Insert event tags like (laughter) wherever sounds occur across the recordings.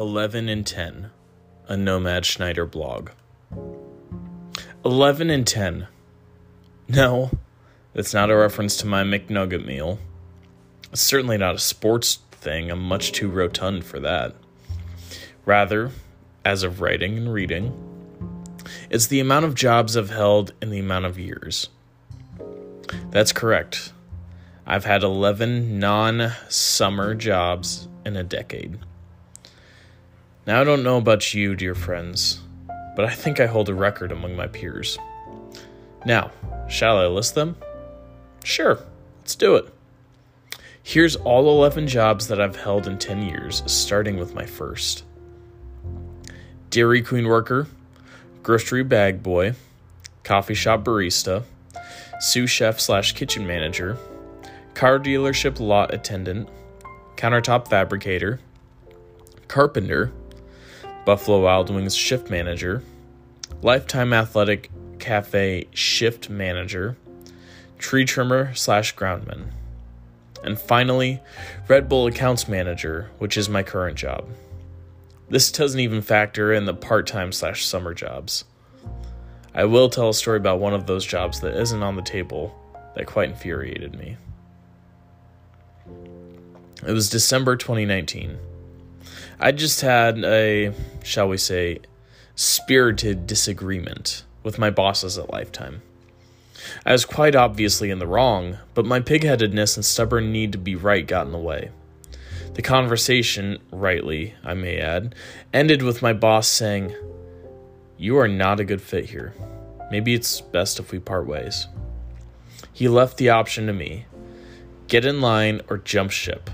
11 and 10, a Nomad Schneider blog. 11 and 10. No, that's not a reference to my McNugget meal. It's certainly not a sports thing, I'm much too rotund for that. Rather, as of writing and reading, it's the amount of jobs I've held in the amount of years. That's correct. I've had 11 non summer jobs in a decade. Now, I don't know about you, dear friends, but I think I hold a record among my peers. Now, shall I list them? Sure, let's do it. Here's all 11 jobs that I've held in 10 years, starting with my first Dairy Queen worker, grocery bag boy, coffee shop barista, sous chef slash kitchen manager, car dealership lot attendant, countertop fabricator, carpenter, Buffalo Wild Wings shift manager, Lifetime Athletic Cafe shift manager, tree trimmer slash groundman, and finally, Red Bull accounts manager, which is my current job. This doesn't even factor in the part time slash summer jobs. I will tell a story about one of those jobs that isn't on the table that quite infuriated me. It was December 2019. I just had a, shall we say, spirited disagreement with my bosses at Lifetime. I was quite obviously in the wrong, but my pigheadedness and stubborn need to be right got in the way. The conversation, rightly, I may add, ended with my boss saying, You are not a good fit here. Maybe it's best if we part ways. He left the option to me get in line or jump ship.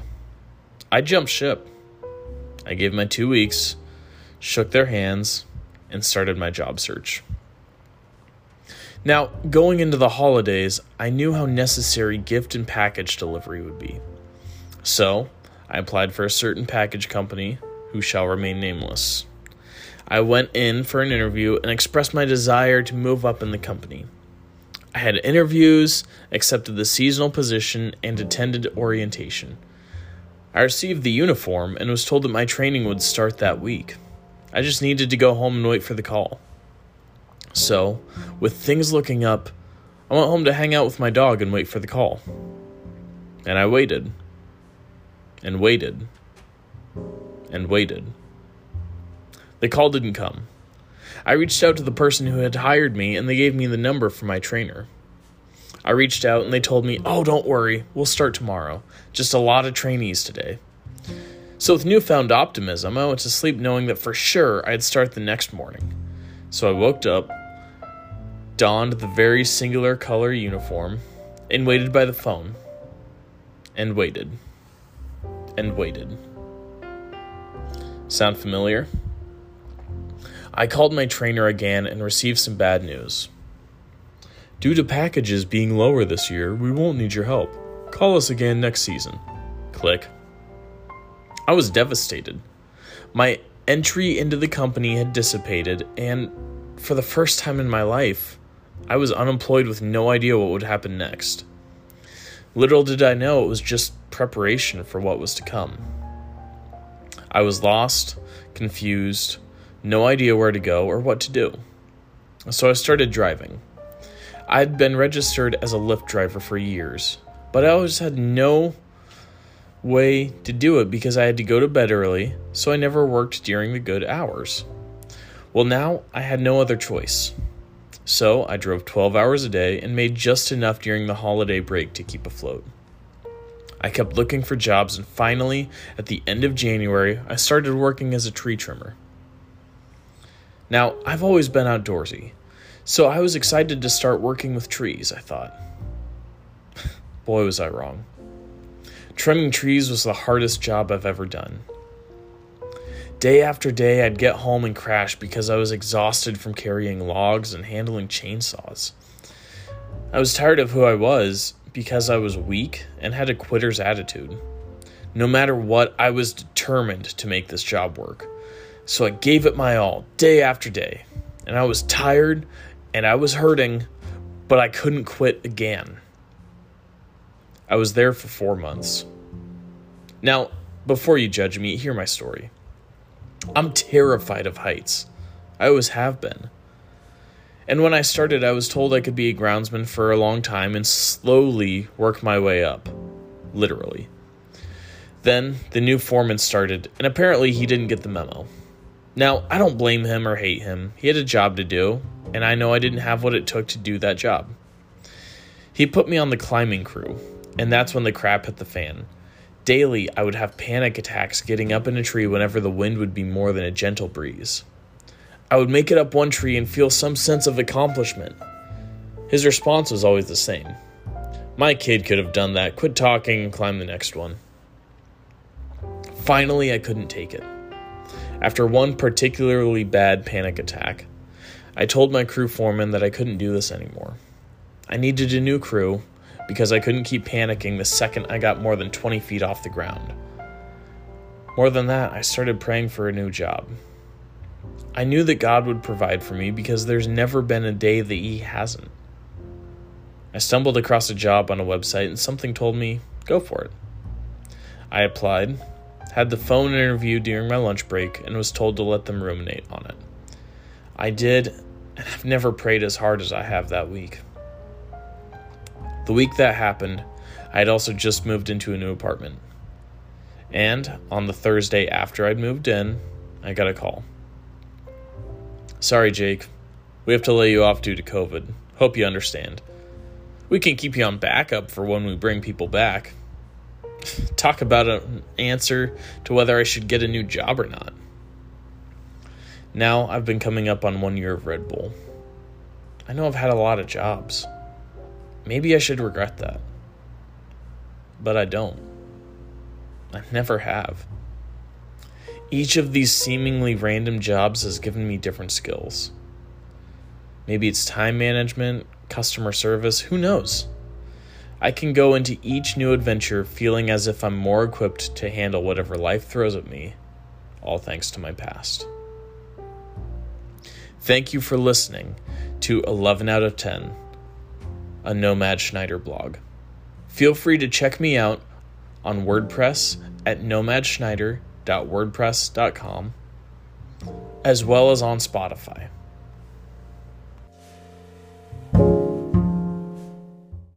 I jumped ship. I gave my two weeks, shook their hands, and started my job search. Now, going into the holidays, I knew how necessary gift and package delivery would be. So, I applied for a certain package company who shall remain nameless. I went in for an interview and expressed my desire to move up in the company. I had interviews, accepted the seasonal position, and attended orientation. I received the uniform and was told that my training would start that week. I just needed to go home and wait for the call. So, with things looking up, I went home to hang out with my dog and wait for the call. And I waited. And waited. And waited. The call didn't come. I reached out to the person who had hired me and they gave me the number for my trainer. I reached out and they told me, oh, don't worry, we'll start tomorrow. Just a lot of trainees today. So, with newfound optimism, I went to sleep knowing that for sure I'd start the next morning. So, I woke up, donned the very singular color uniform, and waited by the phone. And waited. And waited. Sound familiar? I called my trainer again and received some bad news. Due to packages being lower this year, we won't need your help. Call us again next season. Click. I was devastated. My entry into the company had dissipated, and for the first time in my life, I was unemployed with no idea what would happen next. Little did I know it was just preparation for what was to come. I was lost, confused, no idea where to go or what to do. So I started driving. I'd been registered as a Lyft driver for years, but I always had no way to do it because I had to go to bed early, so I never worked during the good hours. Well, now I had no other choice. So I drove 12 hours a day and made just enough during the holiday break to keep afloat. I kept looking for jobs, and finally, at the end of January, I started working as a tree trimmer. Now, I've always been outdoorsy, so I was excited to start working with trees, I thought. (laughs) Boy, was I wrong. Trimming trees was the hardest job I've ever done. Day after day, I'd get home and crash because I was exhausted from carrying logs and handling chainsaws. I was tired of who I was because I was weak and had a quitter's attitude. No matter what, I was determined to make this job work. So I gave it my all, day after day. And I was tired and I was hurting, but I couldn't quit again. I was there for four months. Now, before you judge me, hear my story. I'm terrified of heights. I always have been. And when I started, I was told I could be a groundsman for a long time and slowly work my way up. Literally. Then the new foreman started, and apparently he didn't get the memo. Now, I don't blame him or hate him. He had a job to do, and I know I didn't have what it took to do that job. He put me on the climbing crew, and that's when the crap hit the fan. Daily, I would have panic attacks getting up in a tree whenever the wind would be more than a gentle breeze. I would make it up one tree and feel some sense of accomplishment. His response was always the same My kid could have done that. Quit talking and climb the next one. Finally, I couldn't take it. After one particularly bad panic attack, I told my crew foreman that I couldn't do this anymore. I needed a new crew because I couldn't keep panicking the second I got more than 20 feet off the ground. More than that, I started praying for a new job. I knew that God would provide for me because there's never been a day that He hasn't. I stumbled across a job on a website and something told me, go for it. I applied, had the phone interview during my lunch break, and was told to let them ruminate on it. I did, and I've never prayed as hard as I have that week. The week that happened, I had also just moved into a new apartment. And on the Thursday after I'd moved in, I got a call. Sorry, Jake. We have to lay you off due to COVID. Hope you understand. We can keep you on backup for when we bring people back talk about an answer to whether I should get a new job or not. Now I've been coming up on one year of Red Bull. I know I've had a lot of jobs. Maybe I should regret that. But I don't. I never have. Each of these seemingly random jobs has given me different skills. Maybe it's time management, customer service, who knows? I can go into each new adventure feeling as if I'm more equipped to handle whatever life throws at me, all thanks to my past. Thank you for listening to 11 out of 10, a Nomad Schneider blog. Feel free to check me out on WordPress at nomadschneider.wordpress.com, as well as on Spotify.